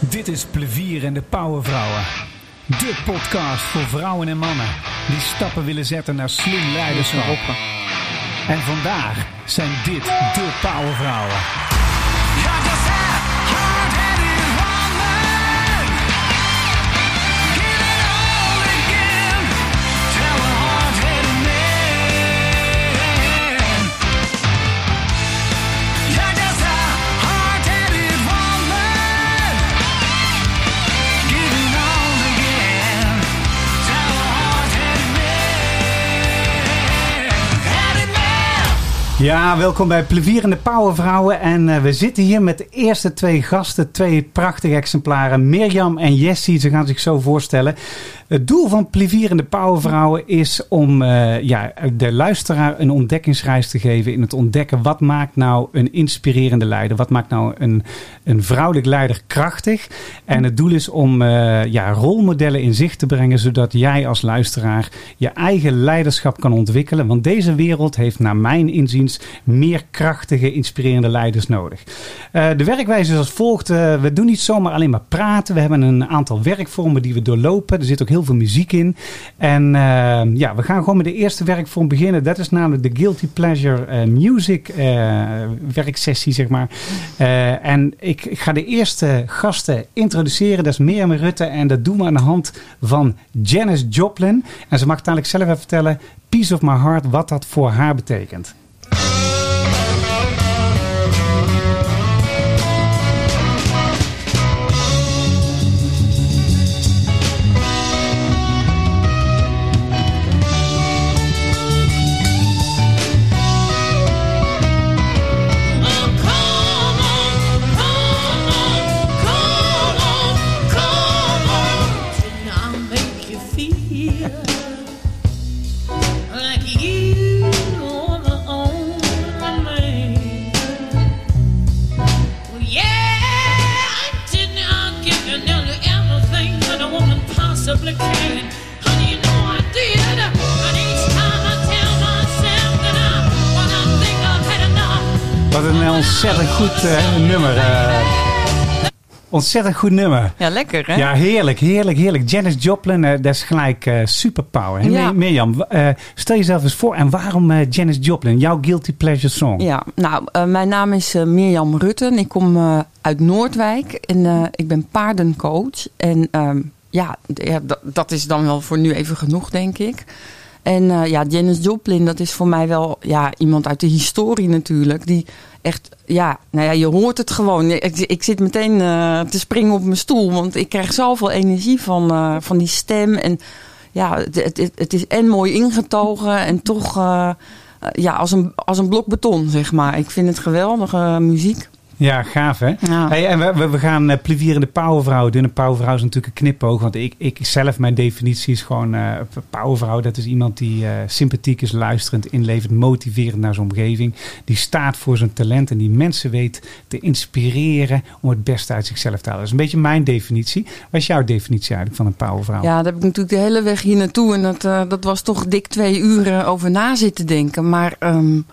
Dit is Plevier en de Powervrouwen. De podcast voor vrouwen en mannen die stappen willen zetten naar slim leiderschap. En vandaag zijn dit de Powervrouwen. Ja, welkom bij Plevierende Powervrouwen. En uh, we zitten hier met de eerste twee gasten, twee prachtige exemplaren. Mirjam en Jessie, ze gaan zich zo voorstellen. Het doel van Plevierende Powervrouwen is om uh, ja, de luisteraar een ontdekkingsreis te geven in het ontdekken wat maakt nou een inspirerende leider, wat maakt nou een, een vrouwelijk leider krachtig. En het doel is om uh, ja, rolmodellen in zicht te brengen, zodat jij als luisteraar je eigen leiderschap kan ontwikkelen. Want deze wereld heeft naar mijn inziens meer krachtige, inspirerende leiders nodig. Uh, de werkwijze is als volgt. we doen niet zomaar alleen maar praten. We hebben een aantal werkvormen die we doorlopen. Er zit ook heel veel muziek in. En uh, ja, we gaan gewoon met de eerste werkvorm beginnen. Dat is namelijk de Guilty Pleasure uh, Music uh, werksessie, zeg maar. en ik, ga de eerste gasten introduceren. Dat is Mirjam Rutte. En dat doen we aan de hand van Janis Joplin. En ze mag uiteindelijk zelf even vertellen, Peace of My Heart, wat dat voor haar betekent. Wat een ontzettend goed uh, nummer. Uh, ontzettend goed nummer. Ja, lekker hè? Ja, heerlijk, heerlijk, heerlijk. Janis Joplin, uh, dat is gelijk superpower. Ja. Mirjam, stel jezelf eens voor. En waarom Janis Joplin, jouw guilty pleasure song? Ja, nou, mijn naam is Mirjam Rutten. Ik kom uit Noordwijk en ik ben paardencoach. En ehm, ja dat is dan wel voor nu even genoeg, denk ik. En uh, ja, Janis Joplin, dat is voor mij wel ja, iemand uit de historie natuurlijk. Die echt, ja, nou ja, je hoort het gewoon. Ik, ik zit meteen uh, te springen op mijn stoel, want ik krijg zoveel energie van, uh, van die stem. En ja, het, het, het, is en mooi ingetogen en toch ja, als, een, als een blok beton, zeg maar. Ik vind het geweldige muziek. Ja, gaaf hè? Ja. Hey, en we, we gaan uh, plevierende powervrouw doen. Een powervrouw is natuurlijk een knipoog. Want ik, ik zelf, mijn definitie is gewoon uh, powervrouw. Dat is iemand die uh, sympathiek is, luisterend, inlevend, motiverend naar zijn omgeving. Die staat voor zijn talent en die mensen weet te inspireren om het beste uit zichzelf te halen. Dat is een beetje mijn definitie. Wat is jouw definitie eigenlijk van een powervrouw? Ja, daar heb ik natuurlijk de hele weg hier naartoe. En dat, dat was toch dik twee uren over na zitten denken. Maar um,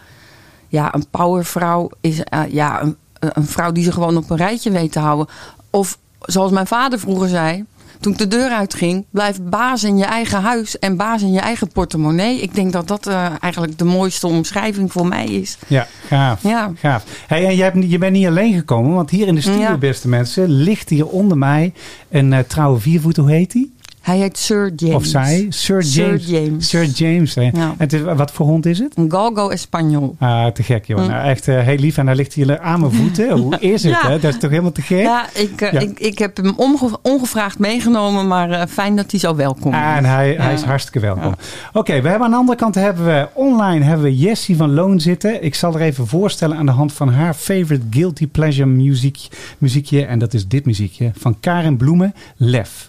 ja, een powervrouw is ja, een een vrouw die ze gewoon op een rijtje weet te houden. Of zoals mijn vader vroeger zei. Toen ik de deur uitging, blijf baas in je eigen huis en baas in je eigen portemonnee. Ik denk dat dat uh, eigenlijk de mooiste omschrijving voor mij is. Ja, gaaf. Ja. gaaf. Hey, en je, hebt, je bent niet alleen gekomen, want hier in de studio, ja. beste mensen, ligt hier onder mij een uh, trouwe viervoet. Hoe heet die? Hij heet Sir James. Of zij? Sir James. Sir James. Sir James hè? Ja. Het is, wat voor hond is het? Een Galgo Espanol. Ah, te gek joh. Mm. Nou, echt uh, heel lief. En daar ligt hij aan mijn voeten. Hoe is het? ja. hè? Dat is toch helemaal te gek? Ja, ik, uh, ja. ik, ik heb hem onge ongevraagd meegenomen. Maar uh, fijn dat hij zo welkom is. Ah, en hij, hij is hartstikke welkom. Oké, okay, we hebben aan de andere kant hebben we online hebben we Jessie van Loon zitten. Ik zal er even voorstellen aan de hand van haar favorite guilty pleasure muziek, muziekje. En dat is dit muziekje van Karin Bloemen, Lef.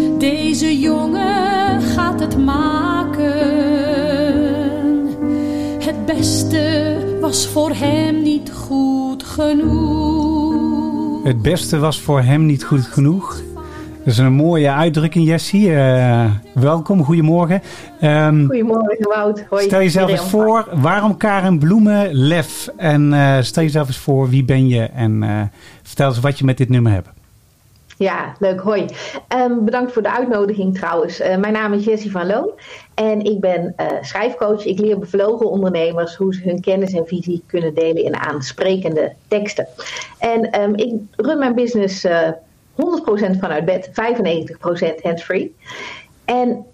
deze jongen gaat het maken. Het beste was voor hem niet goed genoeg. Het beste was voor hem niet goed genoeg. Dat is een mooie uitdrukking, Jessie. Eh, welkom, goedemorgen. Um, goedemorgen, Wout. Hoi. Stel jezelf eens voor, waarom Karen Bloemen, Lef? En uh, stel jezelf eens voor, wie ben je? En uh, vertel eens wat je met dit nummer hebt. Ja, leuk. Hoi. Um, bedankt voor de uitnodiging trouwens. mijn naam is Jessie van Loon en ik ben schrijfcoach. Ik leer bevlogen ondernemers hoe ze hun kennis en visie kunnen delen in aansprekende teksten. En um, ik run mijn business 100% vanuit bed, 95% hands-free. En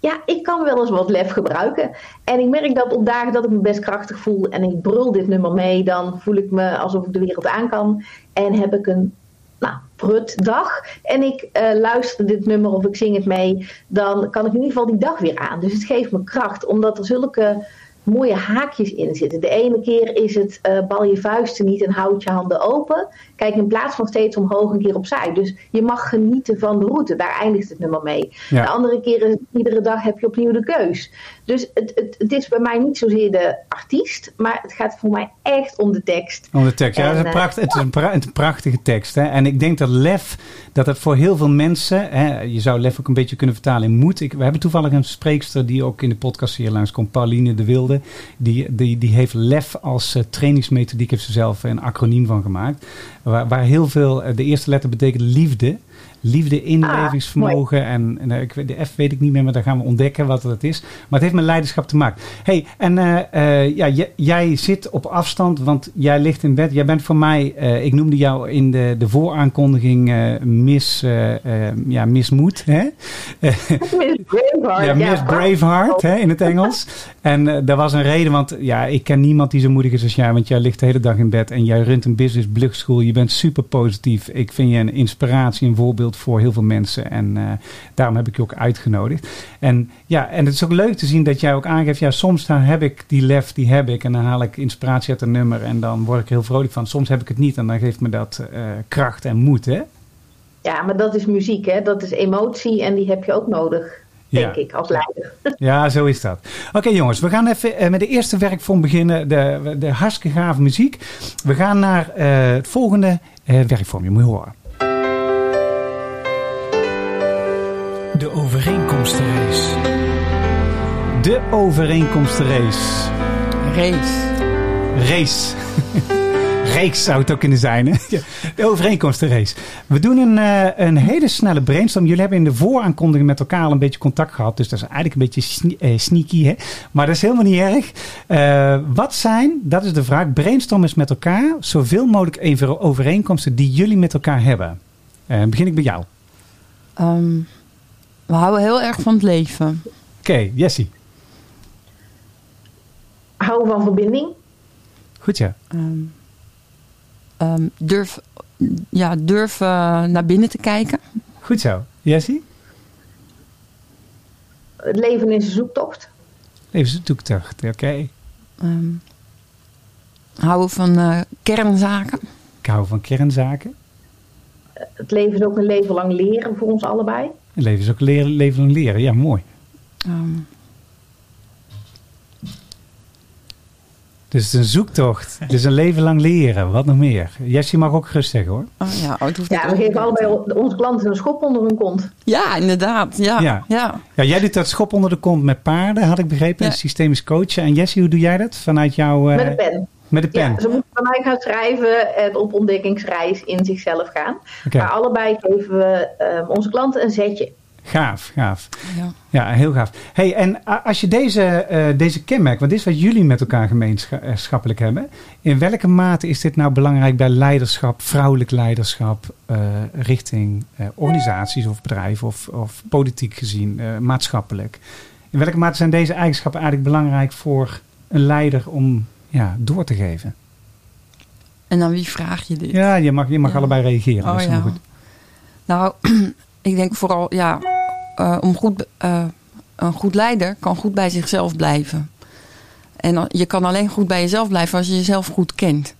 ja, ik kan wel eens wat lef gebruiken. En ik merk dat op dagen dat ik me best krachtig voel en ik brul dit nummer mee, dan voel ik me alsof ik de wereld aan kan. En heb ik een nou, prut dag en ik uh, luister dit nummer of ik zing het mee, dan kan ik in ieder geval die dag weer aan. Dus het geeft me kracht, omdat er zulke mooie haakjes in zitten. De ene keer is het uh, bal je vuisten niet en houd je handen open. Kijk, in plaats van steeds omhoog een keer opzij. Dus je mag genieten van de route. Daar eindigt het nummer mee. De andere keer is iedere dag heb je opnieuw de keus. Dus het, het, het, is bij mij niet zozeer de artiest, maar het gaat voor mij echt om de tekst. Om de tekst, ja. het, is een, eh, pracht, het is een, een, prachtige tekst. Hè? En ik denk dat lef, dat het voor heel veel mensen, hè, je zou lef ook een beetje kunnen vertalen in moed. Ik, we hebben toevallig een spreekster die ook in de podcast hier langskomt, Pauline de Wilde. Die, die, die heeft lef als uh, trainingsmethodiek, heeft ze zelf een acroniem van gemaakt. Waar, waar heel veel, eh, de eerste letter betekent liefde liefde, inlevingsvermogen. Ah, en, en ik, de F weet ik niet meer, maar daar gaan we ontdekken wat dat is. Maar het heeft met leiderschap te maken. hey, en uh, uh, ja, jij zit op afstand, want jij ligt in bed. Jij bent voor mij, uh, ik noemde jou in de, de vooraankondiging Miss, ja, Miss Moed. Hè? Miss Braveheart. Ja, Miss Braveheart hè, in het Engels. En daar was een reden, want ja, ik ken niemand die zo moedig is als jij. Want jij ligt de hele dag in bed en jij runt een business school. Je bent super positief. Ik vind je een inspiratie, een voorbeeld voor heel veel mensen. En uh, daarom heb ik je ook uitgenodigd. En ja, en het is ook leuk te zien dat jij ook aangeeft, ja, soms dan heb ik die lef, die heb ik. En dan haal ik inspiratie uit een nummer en dan word ik heel vrolijk van. Soms heb ik het niet en dan geeft me dat uh, kracht en moed, hè? Ja, maar dat is muziek, hè? Dat is emotie en die heb je ook nodig denk ik, als leider. Ja, zo is dat. Oké jongens, we gaan even uh, met de eerste werkvorm beginnen. De, de hartstikke gave muziek. We gaan naar uh, het volgende uh, werkvorm. Je moet horen. De overeenkomstenrace. De overeenkomstenrace. Race. Race. reeks zou het ook kunnen zijn. Hè? De overeenkomstenrace. We doen een, uh, een hele snelle brainstorm. Jullie hebben in de vooraankondiging met elkaar al een beetje contact gehad. Dus dat is eigenlijk een beetje sne uh, sneaky. Hè? Maar dat is helemaal niet erg. Uh, wat zijn, dat is de vraag, brainstorm is met elkaar zoveel mogelijk overeenkomsten die jullie met elkaar hebben. begin ik bij jou. Um, we houden heel erg van het leven. Oké, okay, Jessie. Houden van verbinding. Goed ja. Um, um, durf, ja, durf uh, naar binnen te kijken. Goed zo. Jessie? Het leven is een zoektocht. Leven is een zoektocht, oké. Okay. Um, houden van uh, kernzaken. Ik hou van kernzaken. Het leven is ook een leven lang leren voor ons allebei. Het leven is ook een leven lang leren, ja, mooi. Um, Dus het is een zoektocht. Het is een leven lang leren. Wat nog meer? Jessie mag ook gerust zeggen hoor. Oh, ja, oh, ja, we geven allebei onze klanten een schop onder hun kont. Ja, inderdaad. Ja, ja. ja. ja jij doet dat schop onder de kont met paarden, had ik begrepen. Ja. Systemisch coachen. En Jessie, hoe doe jij dat? Vanuit jouw... Uh... Met een pen. Met de pen? Ja, ze moeten bij mij gaan schrijven en op ontdekkingsreis in zichzelf gaan. Okay. Maar allebei geven we uh, onze klanten een zetje. Gaaf, gaaf. Ja, ja heel gaaf. Hey, en als je deze, uh, deze kenmerk, want dit is wat jullie met elkaar gemeenschappelijk hebben. In welke mate is dit nou belangrijk bij leiderschap, vrouwelijk leiderschap, uh, richting uh, organisaties of bedrijven of, of politiek gezien, maatschappelijk? In welke mate zijn deze eigenschappen eigenlijk belangrijk voor een leider om ja, door te geven? En aan wie vraag je dit? Ja, je mag, je mag ja. allebei reageren. Oh, dat is ja. goed. Nou, ik denk vooral, ja, uh, om goed, uh, een goed leider kan goed bij zichzelf blijven. En je kan alleen goed bij jezelf blijven als je jezelf goed kent.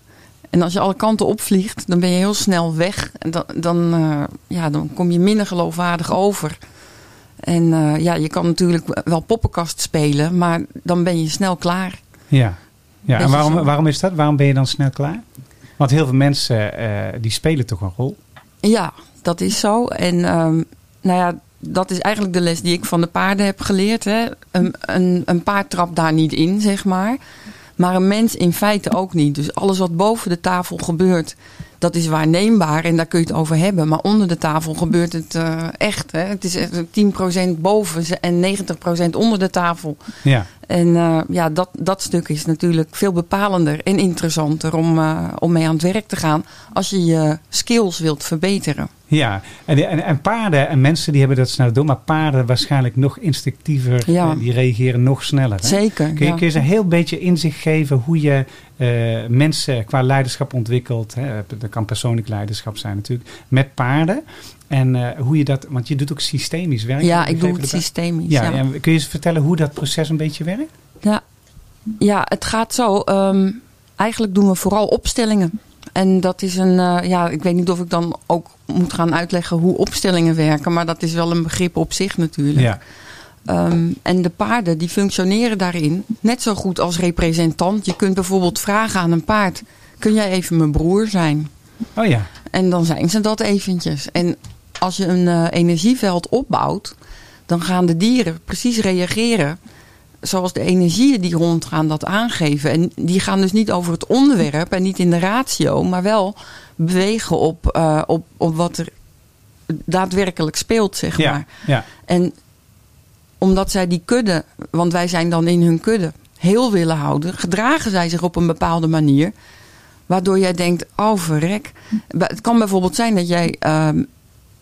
En als je alle kanten opvliegt, dan ben je heel snel weg. En dan, dan, eh, ja, dan kom je minder geloofwaardig over. En eh, ja, je kan natuurlijk wel poppenkast spelen, maar dan ben je snel klaar. Ja, ja. en waarom, waarom is dat? Waarom ben je dan snel klaar? Want heel veel mensen eh, die spelen toch een rol. Ja, dat is zo. En ehm, nou ja, dat is eigenlijk de les die ik van de paarden heb geleerd. Hè. Een, een, een paard trapt daar niet in, zeg maar. Maar een mens in feite ook niet. Dus alles wat boven de tafel gebeurt, dat is waarneembaar en daar kun je het over hebben. Maar onder de tafel gebeurt het eh, echt. Hè. Het is echt 10% boven en 90% onder de tafel. Ja, En eh, ja, dat, dat stuk is natuurlijk veel bepalender en interessanter om, eh, om mee aan het werk te gaan als je je skills wilt verbeteren. ja. En, en, en paarden en mensen die hebben dat sneller door. Maar paarden waarschijnlijk nog instinctiever. Ja. eh, die reageren nog sneller. Hè? Zeker. Kun je, ja. kun je ze een heel beetje inzicht geven hoe je mensen qua leiderschap ontwikkelt? Hè? Dat kan persoonlijk leiderschap zijn natuurlijk. Met paarden. En eh, hoe je dat, want je doet ook systemisch werk. Ja, ik doe het erbij. systemisch. Ja, kun je eens vertellen hoe dat proces een beetje werkt? ja. ja het gaat zo. ehm, eigenlijk doen we vooral opstellingen. En dat is een, eh, ja, ik weet niet of ik dan ook moet gaan uitleggen hoe opstellingen werken, maar dat is wel een begrip op zich natuurlijk. Ja, Ehm, en de paarden die functioneren daarin net zo goed als representant. Je kunt bijvoorbeeld vragen aan een paard: kun jij even mijn broer zijn? oh ja. En dan zijn ze dat eventjes. En als je een eh, energieveld opbouwt, dan gaan de dieren precies reageren zoals de energieën die rondgaan dat aangeven. En die gaan dus niet over het onderwerp en niet in de ratio, maar wel bewegen op, eh, op, op wat er daadwerkelijk speelt, zeg Ja, maar. ja, En omdat zij die kudde, want wij zijn dan in hun kudde, heel willen houden, gedragen zij zich op een bepaalde manier. Waardoor jij denkt, oh verrek. Het kan bijvoorbeeld zijn dat jij ehm,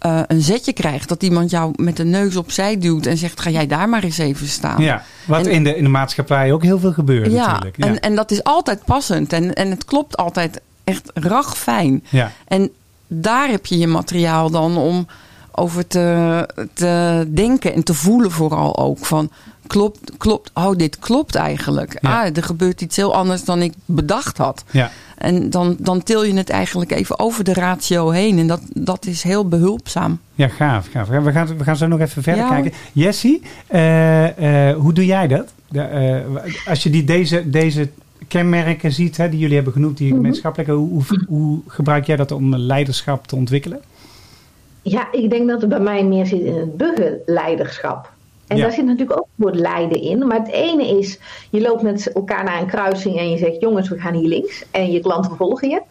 eh, een zetje krijgt. Dat iemand jou met de neus opzij duwt en zegt, ga jij daar maar eens even staan. ja. Wat En- in, de, in de maatschappij ook heel veel gebeurt Ja, natuurlijk. Ja. En, en dat is altijd passend. En, en het klopt altijd echt ragfijn. ja. En daar heb je je materiaal dan om over te, te denken en te voelen vooral ook. Van klopt, klopt, oh dit klopt eigenlijk. Ja. Ah, er gebeurt iets heel anders dan ik bedacht had. ja. En dan, dan til je het eigenlijk even over de ratio heen. En dat, dat is heel behulpzaam. Ja, gaaf, gaaf. We gaan, we gaan zo nog even verder Ja. kijken. Jessie, eh, eh, hoe doe jij dat? De, eh, als je die, deze, deze kenmerken ziet, hè, die jullie hebben genoemd, die Mhm. gemeenschappelijke, hoe, hoe, hoe gebruik jij dat om leiderschap te ontwikkelen? Ja, ik denk dat het bij mij meer zit in het buggenleiderschap. En Ja. daar zit natuurlijk ook het woord leiden in. Maar het ene is, je loopt met elkaar naar een kruising en je zegt, jongens, we gaan hier links. En je klanten volgen je.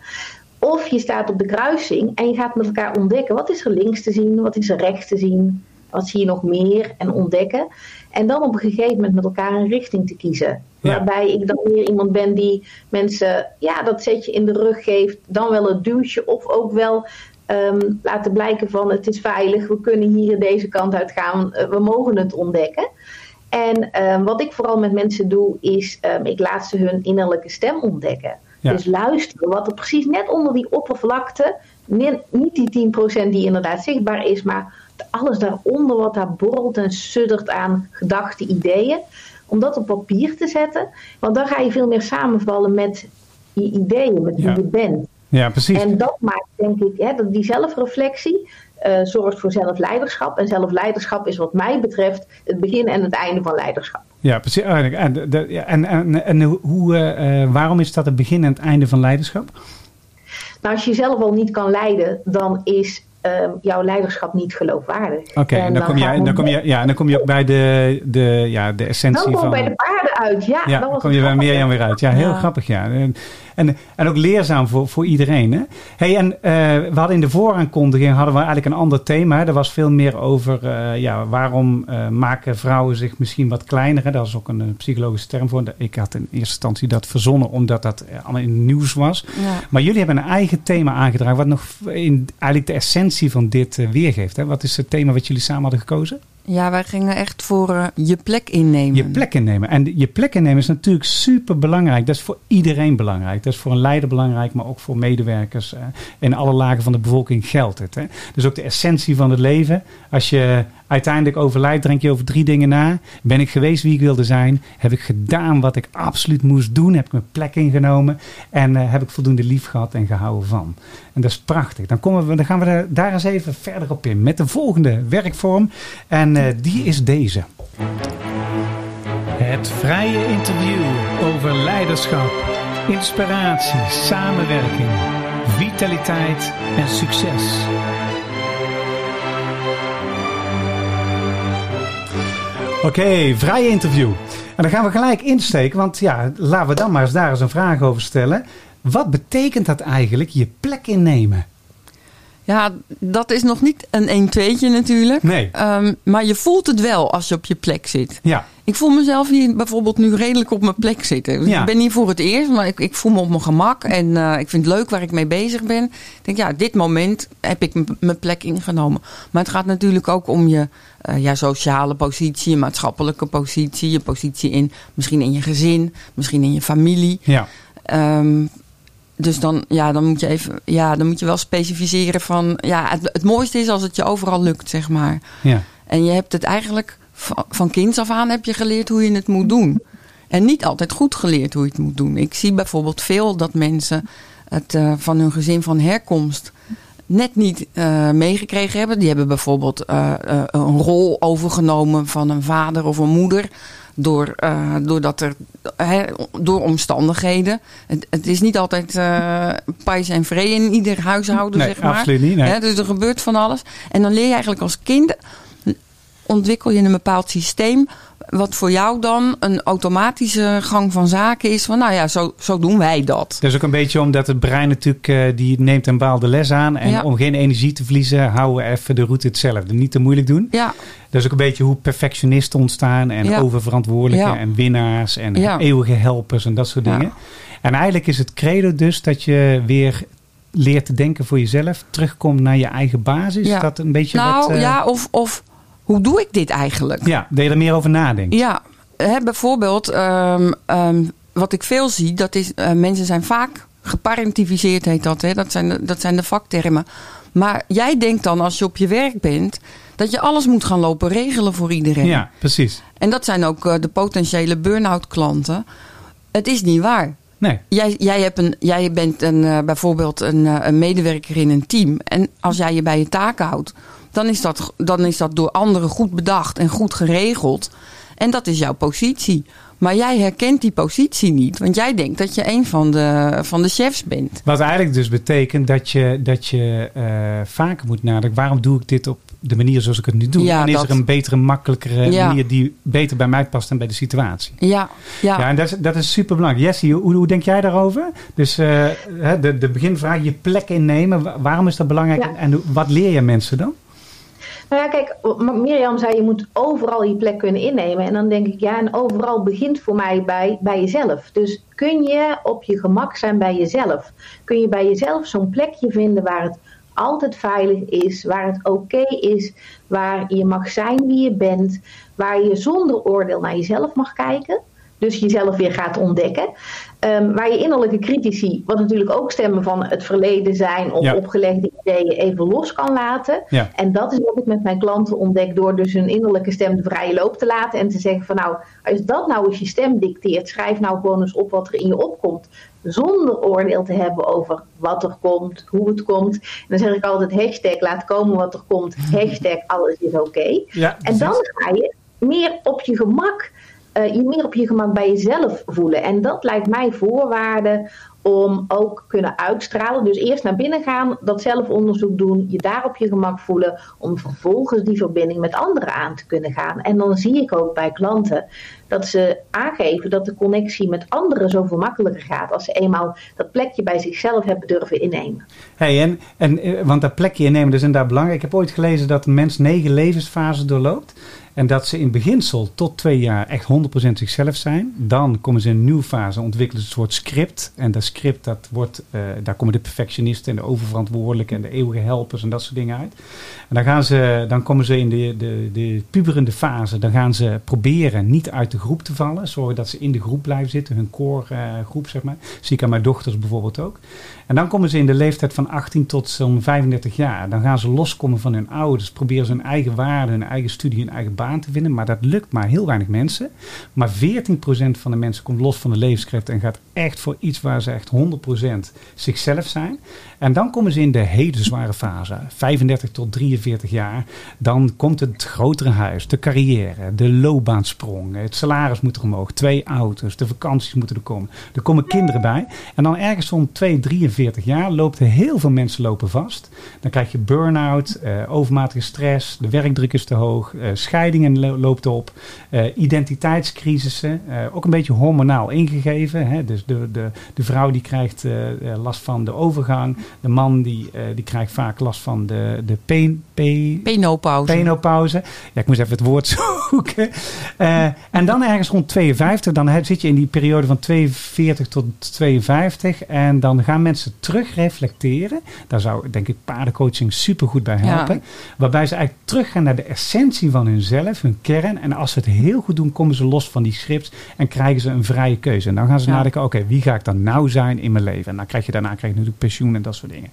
Of je staat op de kruising en je gaat met elkaar ontdekken, wat is er links te zien, wat is er rechts te zien, wat zie je nog meer en ontdekken. En dan op een gegeven moment met elkaar een richting te kiezen. Ja. Waarbij ik dan weer iemand ben die mensen ja, dat zetje in de rug geeft. Dan wel het duwtje of ook wel ehm, laten blijken van het is veilig. We kunnen hier deze kant uit gaan. eh, we mogen het ontdekken. En ehm, wat ik vooral met mensen doe is ehm, ik laat ze hun innerlijke stem ontdekken. Ja. Dus luisteren wat er precies net onder die oppervlakte, niet die 10% die inderdaad zichtbaar is, maar alles daaronder wat daar borrelt en suddert aan gedachten, ideeën, om dat op papier te zetten. Want dan ga je veel meer samenvallen met je ideeën, met wie Ja. je bent. Ja, precies. En dat maakt, denk ik, hè, dat die zelfreflectie eh, zorgt voor zelfleiderschap. En zelfleiderschap is, wat mij betreft, het begin en het einde van leiderschap. Ja, precies. Oh, En, en, en, en, hoe, eh, eh, waarom is dat het begin en het einde van leiderschap? Nou, als je jezelf al niet kan leiden, dan is ehm, jouw leiderschap niet geloofwaardig. Oké, en dan, kom je, dan, kom je, ja, dan kom je ook bij de, de, ja, de essentie Dan kom van... je bij de paarden uit. Ja, dan was kom je bij. Mirjam weer uit. Ja, heel Ja. grappig. Ja. En, en, ook leerzaam voor, voor iedereen. Hè? Hey, en eh, we hadden in de vooraankondiging hadden we eigenlijk een ander thema. Hè? Er was veel meer over eh, ja, waarom eh, maken vrouwen zich misschien wat kleiner. Hè? Dat is ook een, psychologische term voor. Ik had in eerste instantie dat verzonnen omdat dat allemaal in het nieuws was. Ja. Maar jullie hebben een eigen thema aangedragen. Wat nog in, eigenlijk de essentie van dit weergeeft. Hè? Wat is het thema wat jullie samen hadden gekozen? Ja, wij gingen echt voor eh, je plek innemen. Je plek innemen. En je plek innemen is natuurlijk super belangrijk. Dat is voor iedereen belangrijk. Dat is voor een leider belangrijk, maar ook voor medewerkers. eh, in alle lagen van de bevolking geldt het. Hè. Dus ook de essentie van het leven. Als je uiteindelijk overlijdt, denk je over drie dingen na. Ben ik geweest wie ik wilde zijn? Heb ik gedaan wat ik absoluut moest doen? Heb ik mijn plek ingenomen? En eh, heb ik voldoende lief gehad en gehouden van? En dat is prachtig. Dan, komen we, dan gaan we daar- eens even verder op in met de volgende werkvorm. En eh, die is deze. Het vrije interview over leiderschap, inspiratie, samenwerking, vitaliteit en succes. Oké, vrije interview. En dan gaan we gelijk insteken, want ja, laten we dan maar eens daar eens een vraag over stellen. Wat betekent dat eigenlijk, je plek innemen? Ja, dat is nog niet een 1 2 natuurlijk. Nee. Ehm, maar je voelt het wel als je op je plek zit. Ja, Ik voel mezelf hier bijvoorbeeld nu redelijk op mijn plek zitten. Ja. Ik ben hier voor het eerst, maar ik, ik voel me op mijn gemak. En eh, ik vind het leuk waar ik mee bezig ben. Ik denk, ja, dit moment heb ik mijn plek ingenomen. Maar het gaat natuurlijk ook om je eh, ja, sociale positie, je maatschappelijke positie. Je positie in, misschien in je gezin, misschien in je familie. ja. Ehm, dus dan, ja, dan moet je even, ja, dan moet je wel specificeren van, ja, het, het mooiste is als het je overal lukt, zeg maar. ja. En je hebt het eigenlijk van, van kinds af aan heb je geleerd hoe je het moet doen. En niet altijd goed geleerd hoe je het moet doen. Ik zie bijvoorbeeld veel dat mensen het eh, van hun gezin van herkomst net niet eh, meegekregen hebben. Die hebben bijvoorbeeld eh, een rol overgenomen van een vader of een moeder. Door, eh, doordat er, door omstandigheden. Het, het is niet altijd pais en vree in ieder huishouden, Nee, zeg maar. absoluut niet. Nee. Dus er gebeurt van alles. En dan leer je eigenlijk als kind, ontwikkel je een bepaald systeem. Wat voor jou dan een automatische gang van zaken is. Van nou ja, zo, zo doen wij dat. Dat is ook een beetje omdat het brein natuurlijk, eh, die neemt een bepaalde les aan. En Ja. om geen energie te verliezen, houden we even de route hetzelfde. Niet te moeilijk doen. Ja, Dat is ook een beetje hoe perfectionisten ontstaan. En Ja. oververantwoordelijke en winnaars en eeuwige helpers en dat soort dingen. En eigenlijk is het credo dus dat je weer leert te denken voor jezelf. Terugkomt naar je eigen basis. Ja. Is dat een beetje nou wat... eh, ja, of, of hoe doe ik dit eigenlijk? ja, dat je er meer over nadenkt. Ja, hè, bijvoorbeeld, ehm, ehm, wat ik veel zie, dat is, eh, mensen zijn vaak geparentificeerd, heet dat. Hè? Dat, zijn de, dat zijn de vaktermen. Maar jij denkt dan, als je op je werk bent, dat je alles moet gaan lopen regelen voor iedereen. Ja, precies. En dat zijn ook eh, de potentiële burn-out klanten. Het is niet waar. Nee, Jij, jij, hebt een, jij bent een, eh, bijvoorbeeld een, een medewerker in een team. En als jij je bij je taken houdt, dan is, dat, dan is dat door anderen goed bedacht en goed geregeld. En dat is jouw positie. Maar jij herkent die positie niet, want jij denkt dat je een van de, van de chefs bent. Wat eigenlijk dus betekent dat je, dat je eh, vaker moet nadenken. Waarom doe ik dit op de manier zoals ik het nu doe? Ja, en is dat- er een betere, makkelijkere Ja. manier die beter bij mij past en bij de situatie? Ja, ja. Ja, en dat is, dat is super belangrijk. Jessie, hoe, hoe denk jij daarover? Dus eh, hè, de, de beginvraag, je plek innemen. Wa- Waarom is dat belangrijk Ja. en, wat leer je mensen dan? Nou ja, kijk, Mirjam zei je moet overal je plek kunnen innemen. En dan denk ik, ja, en overal begint voor mij bij, bij jezelf. Dus kun je op je gemak zijn bij jezelf? Kun je bij jezelf zo'n plekje vinden waar het altijd veilig is, waar het oké is, waar je mag zijn wie je bent, waar je zonder oordeel naar jezelf mag kijken? Dus jezelf weer gaat ontdekken. Ehm, waar je innerlijke critici, wat natuurlijk ook stemmen van het verleden zijn of Ja. opgelegde ideeën, even los kan laten. Ja. En dat is wat ik met mijn klanten ontdek door dus hun innerlijke stem de vrije loop te laten. En te zeggen van nou, als dat nou eens je stem dicteert, schrijf nou gewoon eens op wat er in je opkomt. Zonder oordeel te hebben over wat er komt, hoe het komt. En dan zeg ik altijd hashtag laat komen wat er komt. Hashtag alles is oké. Ja, En dan ga je meer op je gemak, eh, je meer op je gemak bij jezelf voelen. En dat lijkt mij voorwaarde om ook kunnen uitstralen. Dus eerst naar binnen gaan, dat zelfonderzoek doen, je daar op je gemak voelen, om vervolgens die verbinding met anderen aan te kunnen gaan. En dan zie ik ook bij klanten dat ze aangeven dat de connectie met anderen zoveel makkelijker gaat als ze eenmaal dat plekje bij zichzelf hebben durven innemen. Hey, en, en, eh, want dat plekje innemen is inderdaad belangrijk. Ik heb ooit gelezen dat een mens negen levensfasen doorloopt. En dat ze in beginsel tot twee jaar echt 100% zichzelf zijn. Dan komen ze in een nieuwe fase, ontwikkelen ze een soort script. En dat script dat wordt, eh, daar komen de perfectionisten en de oververantwoordelijken en de eeuwige helpers en dat soort dingen uit. En dan, gaan ze, dan komen ze in de, de, de puberende fase, dan gaan ze proberen niet uit de groep te vallen. Zorgen dat ze in de groep blijven zitten, hun koorgroep zeg maar. Zie ik aan mijn dochters bijvoorbeeld ook. En dan komen ze in de leeftijd van 18 tot zo'n 35 jaar. Dan gaan ze loskomen van hun ouders, proberen ze hun eigen waarde, hun eigen studie, hun eigen baan te vinden. Maar dat lukt maar heel weinig mensen. Maar 14% van de mensen komt los van de levenskracht en gaat echt voor iets waar ze echt 100% zichzelf zijn. En dan komen ze in de hele zware fase, 35 tot 43 jaar. Dan komt het grotere huis, de carrière, de loopbaansprong, het salaris moet er omhoog, twee auto's, de vakanties moeten er komen. Er komen kinderen bij. En dan ergens om 2, 43 jaar loopt heel veel mensen lopen vast. Dan krijg je burn-out, eh, overmatige stress, de werkdruk is te hoog, eh, scheidingen lo loopt op, eh, identiteitscrisissen, eh, ook een beetje hormonaal ingegeven. Hè? Dus de, de, de vrouw die krijgt eh, last van de overgang, de man die, die krijgt vaak last van de, de pen, pe- Penopauze. penopauze. Ja, ik moest even het woord zoeken. En dan ergens rond 52, dan zit je in die periode van 42 tot 52. En dan gaan mensen terug reflecteren. Daar zou, denk ik, paardencoaching super goed bij helpen. Ja. Waarbij ze eigenlijk teruggaan naar de essentie van hunzelf, hun kern. En als ze het heel goed doen, komen ze los van die scripts en krijgen ze een vrije keuze. En dan gaan ze Ja. nadenken, oké, wie ga ik dan nou zijn in mijn leven? En dan krijg je daarna krijg je natuurlijk pensioen en dat soort dingen.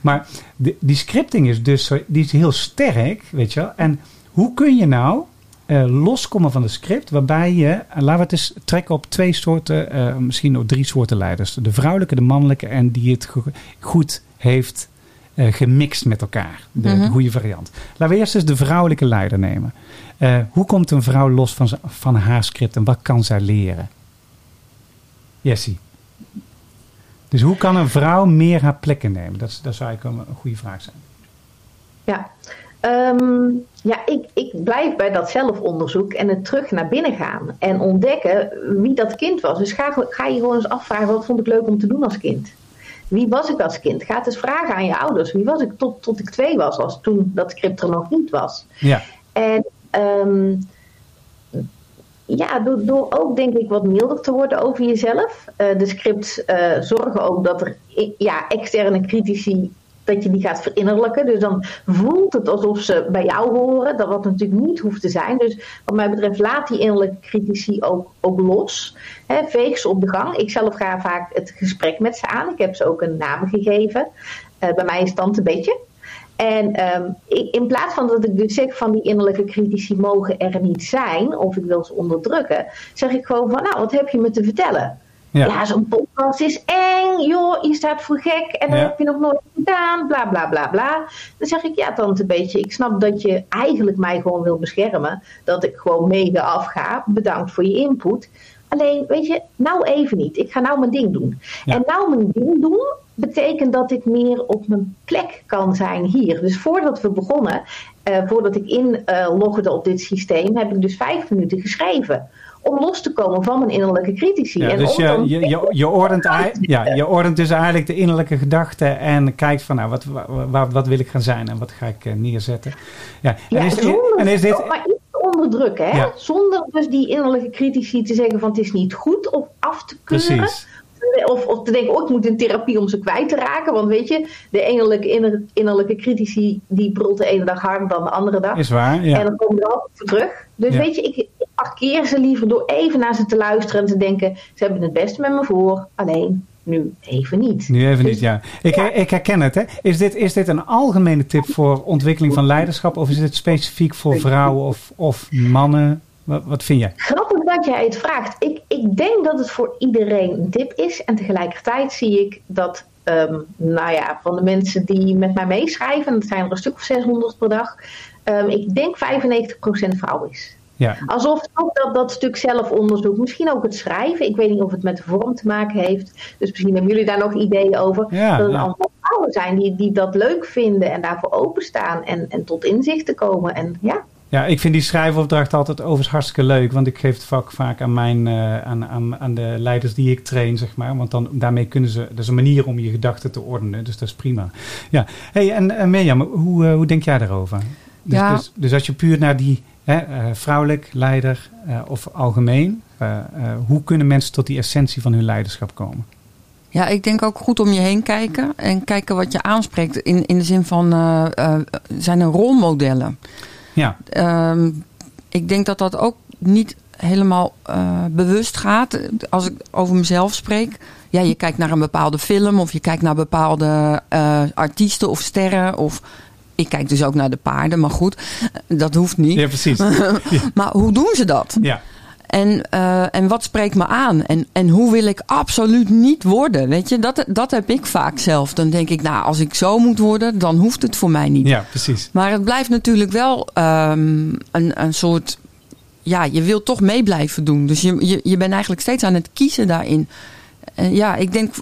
Maar de, die scripting is dus die is heel sterk, weet je wel. En hoe kun je nou eh, loskomen van de script, waarbij je, eh, laten we het eens trekken op twee soorten, eh, misschien ook drie soorten leiders. De vrouwelijke, de mannelijke en die het go- goed heeft eh, gemixt met elkaar. De, de Mhm. goede variant. Laten we eerst eens de vrouwelijke leider nemen. Eh, hoe komt een vrouw los van, van haar script en wat kan zij leren? Jessie. Dus hoe kan een vrouw meer haar plek innemen? Dat, zou eigenlijk een, een goede vraag zijn. Ja, Ehm, ja ik, ik blijf bij dat zelfonderzoek en het terug naar binnen gaan. En ontdekken wie dat kind was. Dus ga, ga je gewoon eens afvragen, wat vond ik leuk om te doen als kind? Wie was ik als kind? Ga het eens vragen aan je ouders. Wie was ik tot, tot ik twee was, als toen dat script er nog niet was? Ja, En ehm, ja, door, door ook denk ik wat milder te worden over jezelf. Eh, de scripts eh, zorgen ook dat er ja, externe critici, dat je die gaat verinnerlijken. Dus dan voelt het alsof ze bij jou horen, dat wat natuurlijk niet hoeft te zijn. Dus wat mij betreft laat die innerlijke critici ook, ook los. Hè, veeg ze op de gang. Ik zelf ga vaak het gesprek met ze aan. Ik heb ze ook een naam gegeven. Eh, bij mij is Tante Beetje. En ehm, in plaats van dat ik dus zeg van die innerlijke critici mogen er niet zijn, of ik wil ze onderdrukken, zeg ik gewoon van nou, wat heb je me te vertellen? Ja. Ja, zo'n podcast is eng, joh, je staat voor gek en dat Ja. heb je nog nooit gedaan, bla bla bla bla. Dan zeg ik ja, tante beetje, ik snap dat je eigenlijk mij gewoon wil beschermen, dat ik gewoon mede afga, bedankt voor je input. Alleen, weet je, nou even niet. Ik ga nou mijn ding doen. Ja. En nou mijn ding doen, betekent dat ik meer op mijn plek kan zijn hier. Dus voordat we begonnen, eh, voordat ik inlogde op dit systeem, heb ik dus vijf minuten geschreven. Om los te komen van mijn innerlijke critici. Ja, en dus je, je, je, je, ordent, ja, je ordent dus eigenlijk de innerlijke gedachten en kijkt van nou, wat, wat, wat wil ik gaan zijn en wat ga ik eh, neerzetten. Ja, en, Ja, is, zonder en is dit... maar iets te onderdrukken, hè? Ja. Zonder dus die innerlijke critici te zeggen van het is niet goed of af te keuren. Precies. Of, of te denken, oh, ik moet in therapie om ze kwijt te raken. Want weet je, de innerlijke, inner- innerlijke critici die brult de ene dag harder dan de andere dag. Is waar, ja. En dan komen we er altijd voor terug. Dus Ja. weet je, ik, ik parkeer ze liever door even naar ze te luisteren en te denken, ze hebben het beste met me voor. Alleen nu even niet. Nu even Dus- niet, ja. Ik, ik herken het, hè. Is dit, is dit een algemene tip voor ontwikkeling van leiderschap of is dit specifiek voor vrouwen of, of mannen? Wat, wat vind jij? Grappig dat jij het vraagt. Ik, ik denk dat het voor iedereen een tip is. En tegelijkertijd zie ik dat, ehm, nou ja, van de mensen die met mij meeschrijven, dat zijn er een stuk of 600 per dag, ehm, ik denk 95% vrouw is. Ja, Alsof ook dat, dat stuk zelfonderzoek, misschien ook het schrijven, ik weet niet of het met de vorm te maken heeft. Dus misschien hebben jullie daar nog ideeën over. Ja, dat het ja. allemaal vrouwen zijn die, die dat leuk vinden en daarvoor openstaan en, en tot inzicht te komen. En ja, Ja, ik vind die schrijfopdracht altijd overigens hartstikke leuk. Want ik geef het vak vaak aan, mijn, eh, aan, aan, aan de leiders die ik train, zeg maar. Want dan, daarmee kunnen ze... Dat is een manier om je gedachten te ordenen. Dus dat is prima. Ja. Hey, en uh, Mirjam, hoe, uh, hoe denk jij daarover? Dus, Ja. dus, dus als je puur naar die hè, uh, vrouwelijk leider uh, of algemeen... Uh, hoe kunnen mensen tot die essentie van hun leiderschap komen? Ja, ik denk ook goed om je heen kijken en kijken wat je aanspreekt. In, in de zin van, eh, eh, zijn er rolmodellen? Ja, Ehm, ik denk dat dat ook niet helemaal eh, bewust gaat. Als ik over mezelf spreek. Ja, je kijkt naar een bepaalde film of je kijkt naar bepaalde eh, artiesten of sterren. Of ik kijk dus ook naar de paarden, maar goed, dat hoeft niet. ja precies. Maar hoe doen ze dat? Ja, En, eh, en wat spreekt me aan? En, en hoe wil ik absoluut niet worden? Weet je, dat, dat heb ik vaak zelf. Dan denk ik, nou, als ik zo moet worden, dan hoeft het voor mij niet. ja precies. Maar het blijft natuurlijk wel ehm, een, een soort. Ja, je wilt toch mee blijven doen. Dus je, je, je bent eigenlijk steeds aan het kiezen daarin. En ja, ik denk.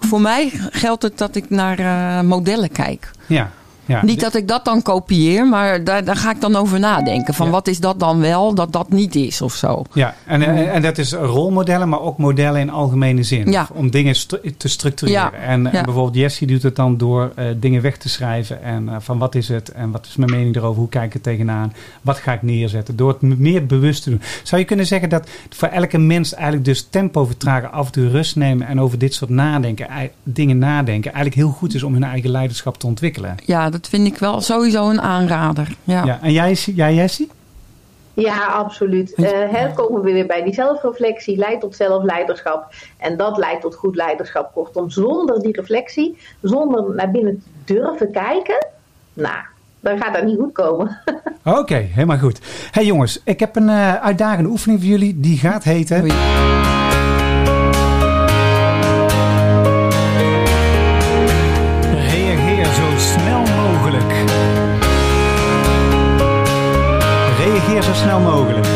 Voor mij geldt het dat ik naar eh, modellen kijk. Ja, ja. Niet dat ik dat dan kopieer, maar daar, daar ga ik dan over nadenken. Van Ja. wat is dat dan wel dat dat niet is of zo. Ja, en, en, en dat is rolmodellen, maar ook modellen in algemene zin. Ja. Om dingen stru- te structureren. En, bijvoorbeeld Jessie doet het dan door eh, dingen weg te schrijven. En eh, van wat is het en wat is mijn mening erover, hoe kijk ik er tegenaan, wat ga ik neerzetten. Door het meer bewust te doen. Zou je kunnen zeggen dat voor elke mens eigenlijk dus tempo vertragen, af en toe rust nemen en over dit soort nadenken, dingen nadenken, eigenlijk heel goed is om hun eigen leiderschap te ontwikkelen? Ja, dat vind ik wel sowieso een aanrader. Ja. Ja. En jij, jij Jessie? Ja, absoluut. Eh hè, komen we weer bij die zelfreflectie, leidt tot zelfleiderschap. En dat leidt tot goed leiderschap. Kortom, zonder die reflectie, zonder naar binnen te durven kijken, nou, dan gaat dat niet goed komen. Oké, helemaal goed. hey jongens, ik heb een eh, uitdagende oefening voor jullie. Die gaat heten... Oei. Snel mogelijk.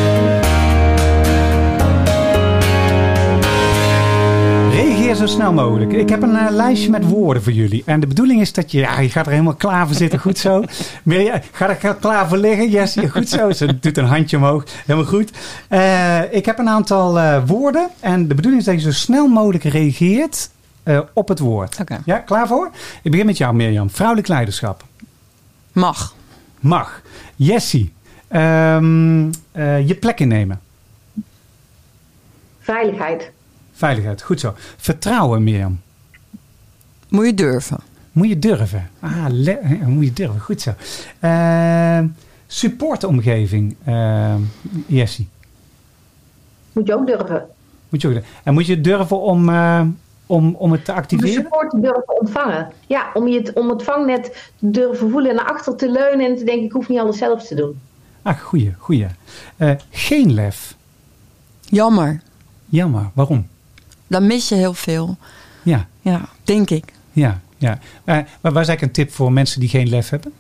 Reageer zo snel mogelijk. Ik heb een eh, lijstje met woorden voor jullie. En de bedoeling is dat je, ja, je gaat er helemaal klaar voor zitten. Goed zo. Mirja, ga er klaar voor liggen. Yes, goed zo. Ze doet een handje omhoog. Helemaal goed. Eh, ik heb een aantal eh, woorden. En de bedoeling is dat je zo snel mogelijk reageert op het woord. Oké. Ja, klaar voor? Ik begin met jou, Mirjam. Vrouwelijk leiderschap. Mag. Mag. Jessie. Ehm, eh, je plek innemen. Veiligheid, Veiligheid. Goed zo. Vertrouwen, Mirjam. Moet je durven. Moet je durven. Ah, moet je durven. Goed zo. Ehm supportomgeving, ehm, Jessie. moet je ook durven. Moet je ook, en moet je durven om, eh, om, om het te De activeren? support te durven ontvangen. Ja, om, je het, om het vangnet te durven voelen en naar achter te leunen en te denken, ik hoef niet alles zelf te doen. Ah, goeie, goeie. Eh, geen lef. Jammer. Jammer. Waarom? Dan mis je heel veel. Ja, Ja, denk ik. ja, ja. Maar waar is eigenlijk een tip voor mensen die geen lef hebben?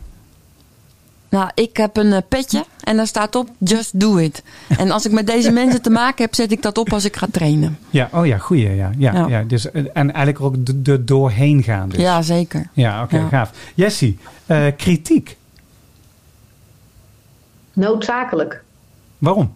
Nou, ik heb een eh, petje en daar staat op Just Do It. En als ik met deze mensen te maken heb, zet ik dat op als ik ga trainen. Ja, oh ja, goeie. Ja, ja, ja. Ja. dus, en eigenlijk ook er doorheen gaan. Dus. Ja, zeker. Ja, oké, Ja. gaaf. Jessie, eh, kritiek. Noodzakelijk. Waarom?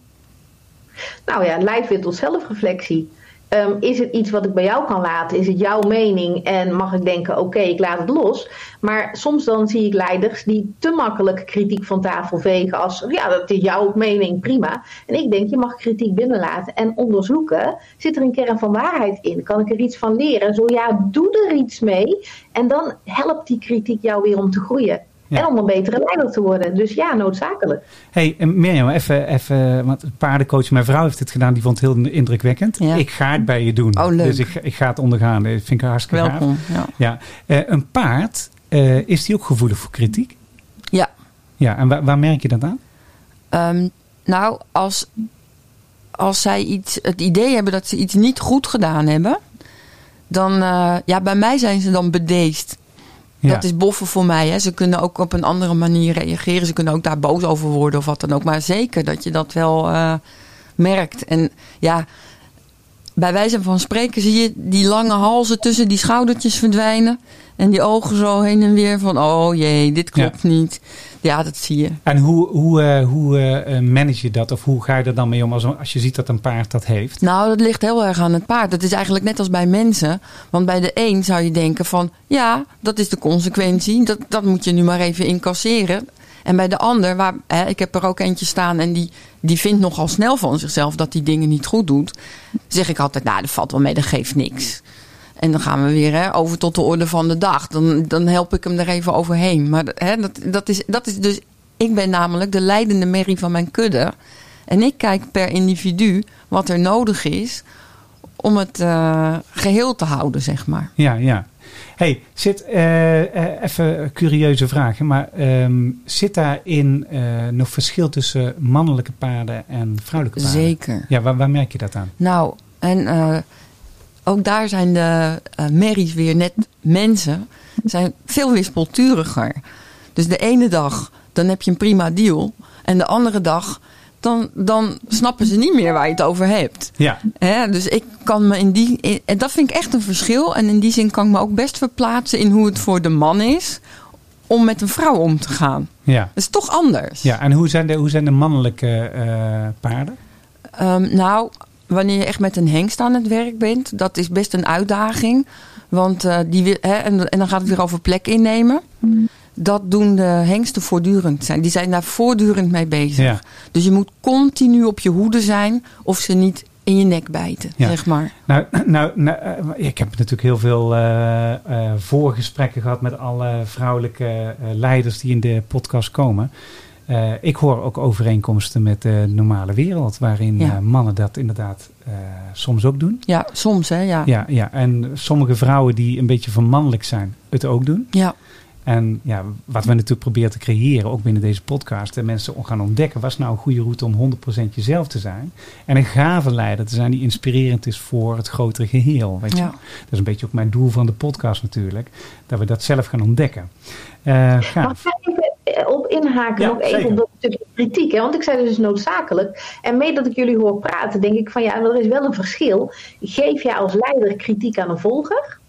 Nou ja, het leidt weer tot zelfreflectie. Ehm, is het iets wat ik bij jou kan laten? Is het jouw mening? En mag ik denken, oké, ik laat het los. Maar soms dan zie ik leiders die te makkelijk kritiek van tafel vegen als, ja, dat is jouw mening, prima. En ik denk, je mag kritiek binnenlaten en onderzoeken. Zit er een kern van waarheid in? Kan ik er iets van leren? Zo ja, doe er iets mee. En dan helpt die kritiek jou weer om te groeien. Ja. En om een betere leider te worden. Dus ja, noodzakelijk. hey, Mirjam, even, even, want de paardencoach, mijn vrouw heeft het gedaan, die vond het heel indrukwekkend. Ja. Ik ga het bij je doen. Oh, leuk. Dus ik, ik ga het ondergaan. Dat vind ik hartstikke gaaf. Welkom. Ja. Ja. Eh, een paard, eh, is die ook gevoelig voor kritiek? ja. Ja, en waar, waar merk je dat aan? Ehm, nou, als, als zij iets, het idee hebben dat ze iets niet goed gedaan hebben, dan, eh, ja, bij mij zijn ze dan bedeesd. Ja. Dat is boffen voor mij. Hè. Ze kunnen ook op een andere manier reageren. Ze kunnen ook daar boos over worden of wat dan ook. Maar zeker dat je dat wel eh, merkt. En ja, bij wijze van spreken zie je die lange halzen tussen die schoudertjes verdwijnen. En die ogen zo heen en weer van, oh jee, dit klopt niet. Ja, dat zie je. En hoe, hoe, eh, hoe eh, eh, manage je dat? Of hoe ga je er dan mee om als, als je ziet dat een paard dat heeft? Nou, dat ligt heel erg aan het paard. Dat is eigenlijk net als bij mensen. Want bij de een zou je denken van... ja, dat is de consequentie. Dat, dat moet je nu maar even incasseren. En bij de ander, waar, hè, ik heb er ook eentje staan... en die, die vindt nogal snel van zichzelf dat die dingen niet goed doet. zeg ik altijd, nou, dat valt wel mee, dat geeft niks. En dan gaan we weer hè, over tot de orde van de dag. Dan, dan help ik hem er even overheen. Maar hè, dat, dat, is, dat is dus. Ik ben namelijk de leidende merrie van mijn kudde. En ik kijk per individu wat er nodig is om het eh, geheel te houden, zeg maar. Ja, ja. Hey, zit, eh, eh, even curieuze vraag, maar ehm, zit daarin nog verschil tussen mannelijke paarden en vrouwelijke paarden? Zeker. Ja, waar, waar merk je dat aan? Nou, en ook daar zijn de eh merries weer net mensen. Zijn veel wispelturiger. Dus de ene dag, dan heb je een prima deal. En de andere dag, dan, dan snappen ze niet meer waar je het over hebt. Ja, Hè, dus ik kan me in die. en dat vind ik echt een verschil. En in die zin kan ik me ook best verplaatsen in hoe het voor de man is. om met een vrouw om te gaan. ja. Dat is toch anders. ja. En hoe zijn de, hoe zijn de mannelijke eh, paarden? Ehm, nou, wanneer je echt met een hengst aan het werk bent, dat is best een uitdaging. Want eh, die, wil- hè, en, en dan gaat het weer over plek innemen. Dat doen de hengsten voortdurend. Zijn. Die zijn daar voortdurend mee bezig. Ja. Dus je moet continu op je hoede zijn of ze niet in je nek bijten, Ja. zeg maar. Nou, nou, nou, eh, ik heb natuurlijk heel veel eh, eh, voorgesprekken gehad met alle vrouwelijke eh, leiders die in de podcast komen. Eh, ik hoor ook overeenkomsten met de normale wereld, waarin Ja. eh, mannen dat inderdaad eh, soms ook doen. Ja, soms hè, ja. Ja, ja, en sommige vrouwen die een beetje vermannelijk zijn, het ook doen. Ja, En ja, wat we natuurlijk proberen te creëren, ook binnen deze podcast, en mensen gaan ontdekken, wat is nou een goede route om 100% jezelf te zijn. En een gave leider te zijn die inspirerend is voor het grotere geheel. Weet je? ja. Dat is een beetje ook mijn doel van de podcast natuurlijk, dat we dat zelf gaan ontdekken. Eh Mag gaaf. Op inhaken? Ja, nog even op dat stukje kritiek. Hè? Want ik zei dus noodzakelijk. En mee dat ik jullie hoor praten, denk ik van ja, er is wel een verschil. Geef jij als leider kritiek aan een volger?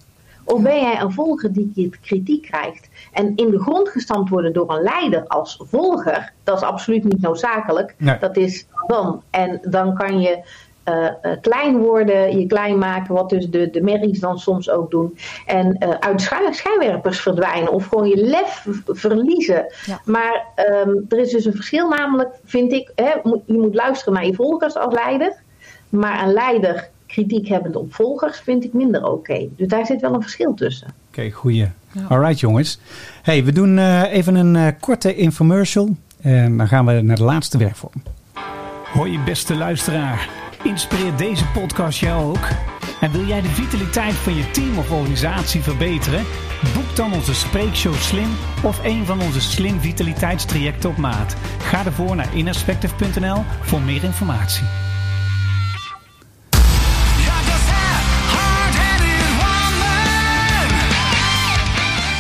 Of ben jij een volger die kritiek krijgt? En in de grond gestampt worden door een leider als volger, dat is absoluut niet noodzakelijk. Nee. Dat is dan. En dan kan je eh, eh, klein worden, je klein maken, wat dus de, de merries dan soms ook doen. En eh, uit schijn- schijnwerpers verdwijnen of gewoon je lef verliezen. Ja. Maar ehm, er is dus een verschil, namelijk vind ik, hè, je moet luisteren naar je volgers als leider. Maar een leider kritiek hebbend op volgers vind ik minder oké. Dus daar zit wel een verschil tussen. Oké, goeie. Ja. Alright jongens. Hey, we doen eh, even een eh, korte infomercial. En dan gaan we naar de laatste werkvorm. Hoi beste luisteraar. Inspireert deze podcast jou ook? En wil jij de vitaliteit van je team of organisatie verbeteren? Boek dan onze Spreekshow Slim of een van onze Slim Vitaliteitstrajecten op maat. Ga ervoor naar innerspective.nl voor meer informatie.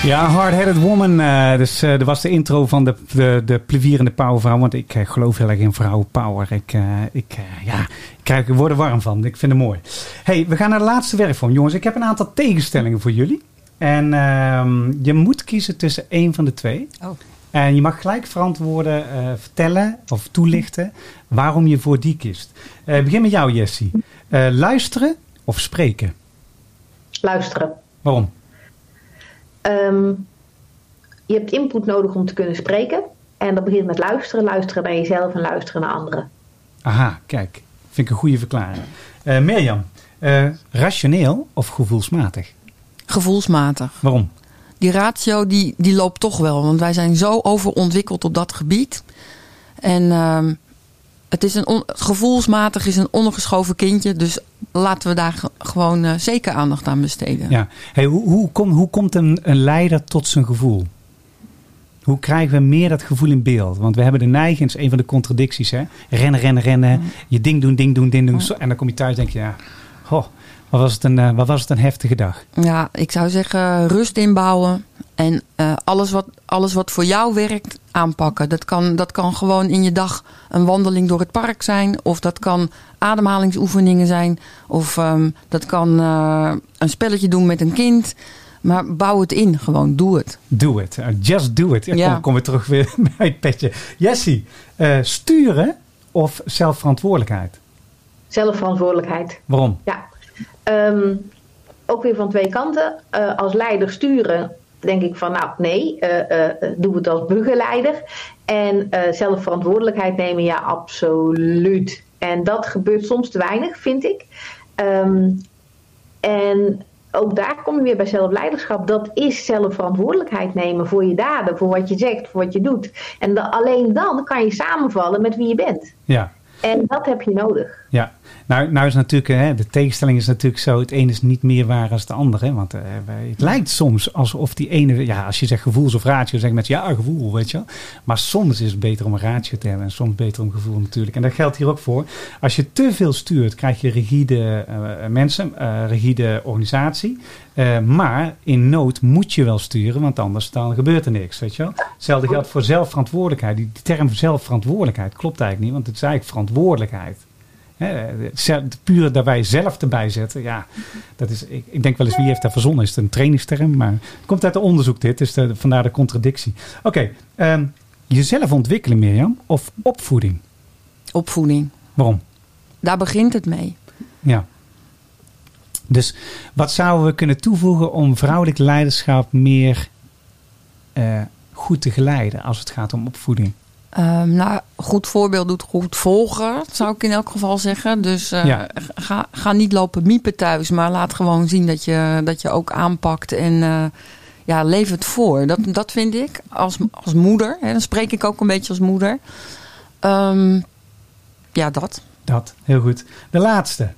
Ja, Hard-Headed Woman. eh, dus eh, dat was de intro van de, de, de plevierende powervrouw. Want ik eh, geloof heel erg in vrouwenpower. Ik, eh, ik, eh, ja, ik, krijg, ik word er warm van. Ik vind het mooi. hey, we gaan naar de laatste werkvorm. Jongens, ik heb een aantal tegenstellingen voor jullie. En ehm, je moet kiezen tussen één van de twee. Oh. En je mag gelijk verantwoorden, eh, vertellen of toelichten waarom je voor die kiest. Eh, begin met jou, Jessie. Eh, luisteren of spreken? Luisteren. Waarom? Ehm, je hebt input nodig om te kunnen spreken. En dat begint met luisteren. Luisteren naar jezelf en luisteren naar anderen. Aha, kijk. Vind ik een goede verklaring. Eh Mirjam, eh, rationeel of gevoelsmatig? Gevoelsmatig. Waarom? Die ratio die, die loopt toch wel. Want wij zijn zo overontwikkeld op dat gebied. En ehm, het is een on- gevoelsmatig is een ondergeschoven kindje. Dus laten we daar ge- gewoon eh, zeker aandacht aan besteden. Ja. Hey, hoe, hoe, kom, hoe komt een, een leider tot zijn gevoel? Hoe krijgen we meer dat gevoel in beeld? Want we hebben de neiging, is een van de contradicties. Hè? Rennen, rennen, rennen. Je ding doen, ding doen, ding doen. En dan kom je thuis en denk je, ja, goh, wat was het een, eh, wat was het een heftige dag. Ja, ik zou zeggen rust inbouwen. En eh, alles, wat, alles wat voor jou werkt, aanpakken. Dat kan, dat kan gewoon in je dag een wandeling door het park zijn. Of dat kan ademhalingsoefeningen zijn. Of ehm, dat kan eh, een spelletje doen met een kind. Maar bouw het in, gewoon doe het. Do it. Uh, just do it. Ja. Ja. Kom, kom weer terug weer bij het petje. Jessie, eh, sturen of zelfverantwoordelijkheid? Zelfverantwoordelijkheid. Waarom? Ja. Ehm, ook weer van twee kanten. Eh, als leider sturen denk ik van nou nee, eh, eh, doe het als begeleider. En eh zelfverantwoordelijkheid nemen, ja absoluut. En dat gebeurt soms te weinig, vind ik. Ehm, en ook daar kom je weer bij zelfleiderschap. Dat is zelfverantwoordelijkheid nemen voor je daden, voor wat je zegt, voor wat je doet. En alleen dan kan je samenvallen met wie je bent. Ja, En dat heb je nodig. ja. Nou, nou is natuurlijk, hè, de tegenstelling is natuurlijk zo, het een is niet meer waar dan het andere. Want eh, het lijkt soms alsof die ene, ja, als je zegt gevoels of ratio, zeggen mensen ja, gevoel, weet je. Maar soms is het beter om een ratio te hebben en soms beter om gevoel natuurlijk. En dat geldt hier ook voor. Als je te veel stuurt, krijg je rigide eh, mensen, eh, rigide organisatie. Maar in nood moet je wel sturen, want anders dan gebeurt er niks, weet je wel. Hetzelfde geldt voor zelfverantwoordelijkheid. Die, die term zelfverantwoordelijkheid klopt eigenlijk niet, want het is eigenlijk verantwoordelijkheid. Zelf- puur daarbij zelf erbij zetten, ja, dat is, ik, ik denk wel eens wie heeft dat verzonnen. Is het een trainingsterm? Maar het komt uit het onderzoek dit, dus de, vandaar de contradictie. Oké, ehm, jezelf ontwikkelen Mirjam, of opvoeding? Opvoeding. Waarom? Daar begint het mee. Ja. Dus wat zouden we kunnen toevoegen om vrouwelijk leiderschap meer eh, goed te geleiden als het gaat om opvoeding? Ehm, nou, goed voorbeeld doet goed volgen, zou ik in elk geval zeggen. Dus eh, Ja. ga, ga niet lopen miepen thuis, maar laat gewoon zien dat je, dat je ook aanpakt en eh, ja, leef het voor. Dat, dat vind ik als, als moeder. Hè, dan spreek ik ook een beetje als moeder. Ehm, ja, dat. Dat, heel goed. De laatste.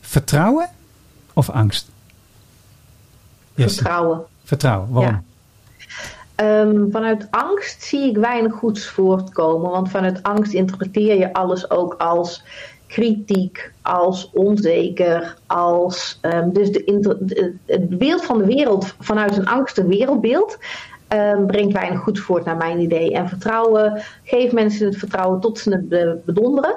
Vertrouwen of angst? Yes. Vertrouwen. Vertrouwen, waarom? Ja. Ehm, vanuit angst zie ik weinig goeds voortkomen. Want vanuit angst interpreteer je alles ook als kritiek, als onzeker, als. ehm, dus de, inter- de- het beeld van de wereld vanuit een angstig wereldbeeld. ehm, brengt weinig goed voort naar mijn idee. En vertrouwen, geef mensen het vertrouwen tot ze het be- bedonderen.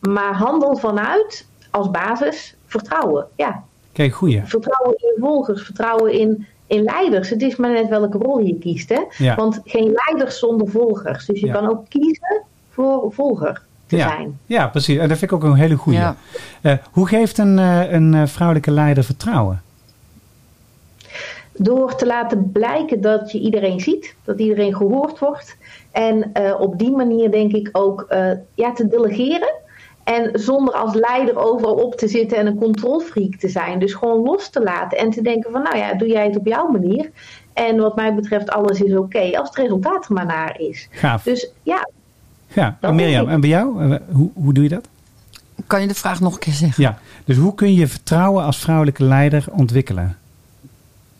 Maar handel vanuit als basis vertrouwen. Ja, Kijk, goeie. vertrouwen in volgers, vertrouwen in, in leiders. Het is maar net welke rol je kiest. Hè? Ja. Want geen leiders zonder volgers. Dus je Ja. kan ook kiezen voor volger te Ja. zijn. Ja, precies. En dat vind ik ook een hele goeie. Ja. Eh, hoe geeft een, eh, een eh, vrouwelijke leider vertrouwen? Door te laten blijken dat je iedereen ziet, dat iedereen gehoord wordt. En eh, op die manier denk ik ook eh, ja, te delegeren. En zonder als leider overal op te zitten en een controlfreak te zijn. Dus gewoon los te laten en te denken van nou ja, doe jij het op jouw manier. En wat mij betreft alles is oké als het resultaat er maar naar is. Gaaf. Dus ja, Ja, en Mirjam, en bij jou? Eh, Hoe, hoe doe je dat? Kan je de vraag nog een keer zeggen? Ja, dus hoe kun je vertrouwen als vrouwelijke leider ontwikkelen?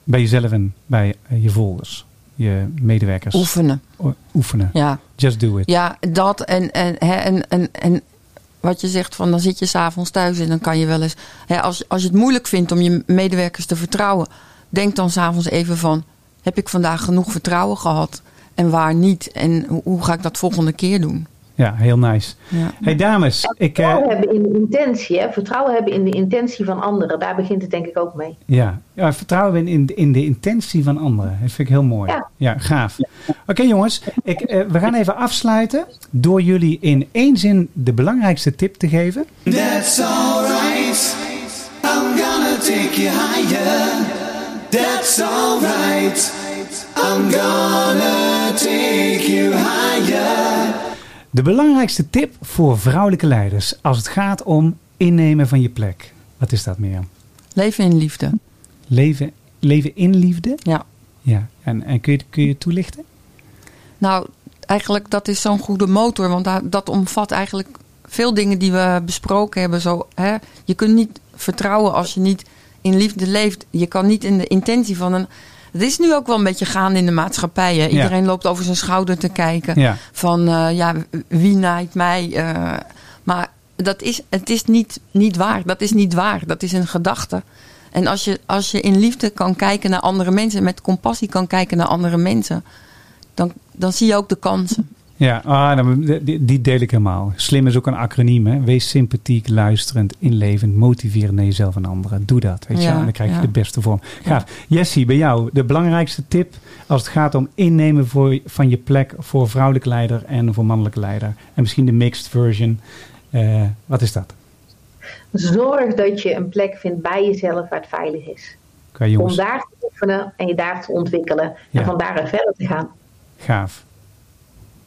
Bij jezelf en bij eh, je volgers, je medewerkers. Oefenen. O- Oefenen. Ja. Just do it. Ja, dat en, en, hè, en, en, en wat je zegt van dan zit je s'avonds thuis en dan kan je wel eens. Hè, als, als je het moeilijk vindt om je medewerkers te vertrouwen, denk dan s'avonds even van: heb ik vandaag genoeg vertrouwen gehad en waar niet? En hoe ga ik dat volgende keer doen? Ja, heel nice. Ja. Hey dames, ik, eh, vertrouwen hebben in de intentie. Hè? Vertrouwen hebben in de intentie van anderen. Daar begint het denk ik ook mee. ja, ja, vertrouwen in, in, in de intentie van anderen. Dat vind ik heel mooi. Ja. gaaf. Oké jongens, ik, eh, we gaan even afsluiten door jullie in één zin de belangrijkste tip te geven. That's alright. I'm gonna take you higher. That's alright. I'm gonna take you higher. De belangrijkste tip voor vrouwelijke leiders als het gaat om innemen van je plek. Wat is dat Mirjam? Leven in liefde. Leven, leven in liefde? Ja. Ja, en, en kun, je, kun je het toelichten? Nou, eigenlijk dat is zo'n goede motor, want dat, dat omvat eigenlijk veel dingen die we besproken hebben. Zo, hè? Je kunt niet vertrouwen als je niet in liefde leeft. Je kan niet in de intentie van een. Het is nu ook wel een beetje gaande in de maatschappij. Hè? Iedereen loopt over zijn schouder te kijken. Ja. Van eh, ja, wie naait mij? eh, maar dat is, het is niet, niet waar. Dat is niet waar. Dat is een gedachte. En als je, als je in liefde kan kijken naar andere mensen, met compassie kan kijken naar andere mensen, dan, dan zie je ook de kansen. Ja, ah, dan- die, die deel ik helemaal. Slim is ook een acroniem. Hè? Wees sympathiek, luisterend, inlevend, motiverend naar jezelf en anderen. Doe dat, weet je Ja. En dan krijg je ja. de beste vorm. Gaaf. Jessie, bij jou de belangrijkste tip als het gaat om innemen voor, van je plek voor vrouwelijke leider en voor mannelijke leider. En misschien de mixed version. Eh, wat is dat? Zorg dat je een plek vindt bij jezelf waar het veilig is. Om daar te oefenen en je daar te ontwikkelen. Ja. En van daaruit verder te gaan. gaaf.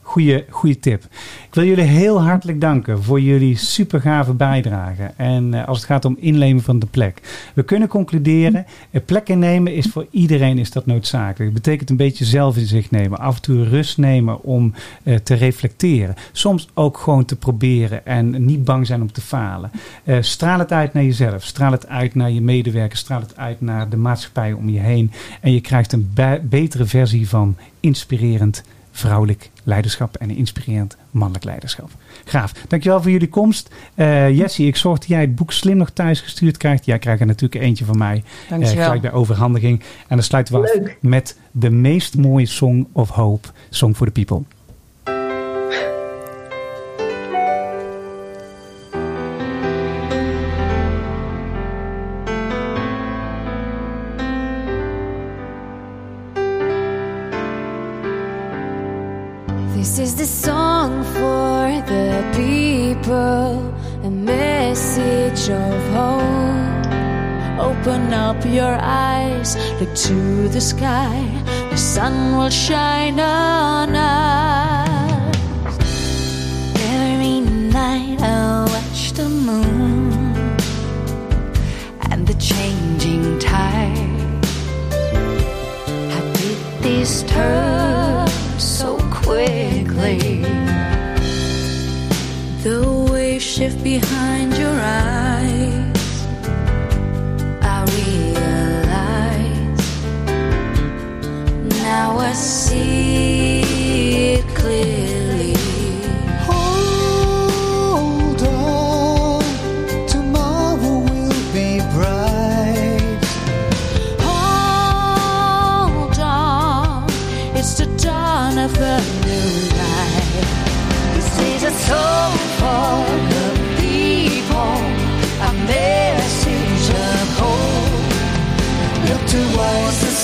Goeie, goeie tip. Ik wil jullie heel hartelijk danken voor jullie super gave bijdrage. En eh, als het gaat om innemen van de plek. We kunnen concluderen, een plek innemen is voor iedereen is dat noodzakelijk. Het betekent een beetje zelfinzicht nemen. Af en toe rust nemen om eh, te reflecteren. Soms ook gewoon te proberen en niet bang zijn om te falen. Eh, straal het uit naar jezelf. Straal het uit naar je medewerkers. Straal het uit naar de maatschappij om je heen. En je krijgt een be- betere versie van inspirerend vrouwelijk leiderschap en een inspirerend mannelijk leiderschap. Graaf. Dankjewel voor jullie komst. Eh Jessie, ik zorg dat jij het boek Slim nog thuis gestuurd krijgt. Jij krijgt er natuurlijk eentje van mij. eh, Dankjewel. gelijk bij overhandiging. En dan sluiten we af met de meest mooie Song of Hope. Song for the People. People, a message of hope. Open up your eyes, look to the sky, the sun will shine on us. Every night I watch the moon and the changing tide. How did this turn so quickly? Waves shift behind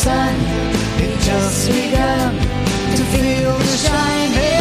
sun, it just begun to feel the shine.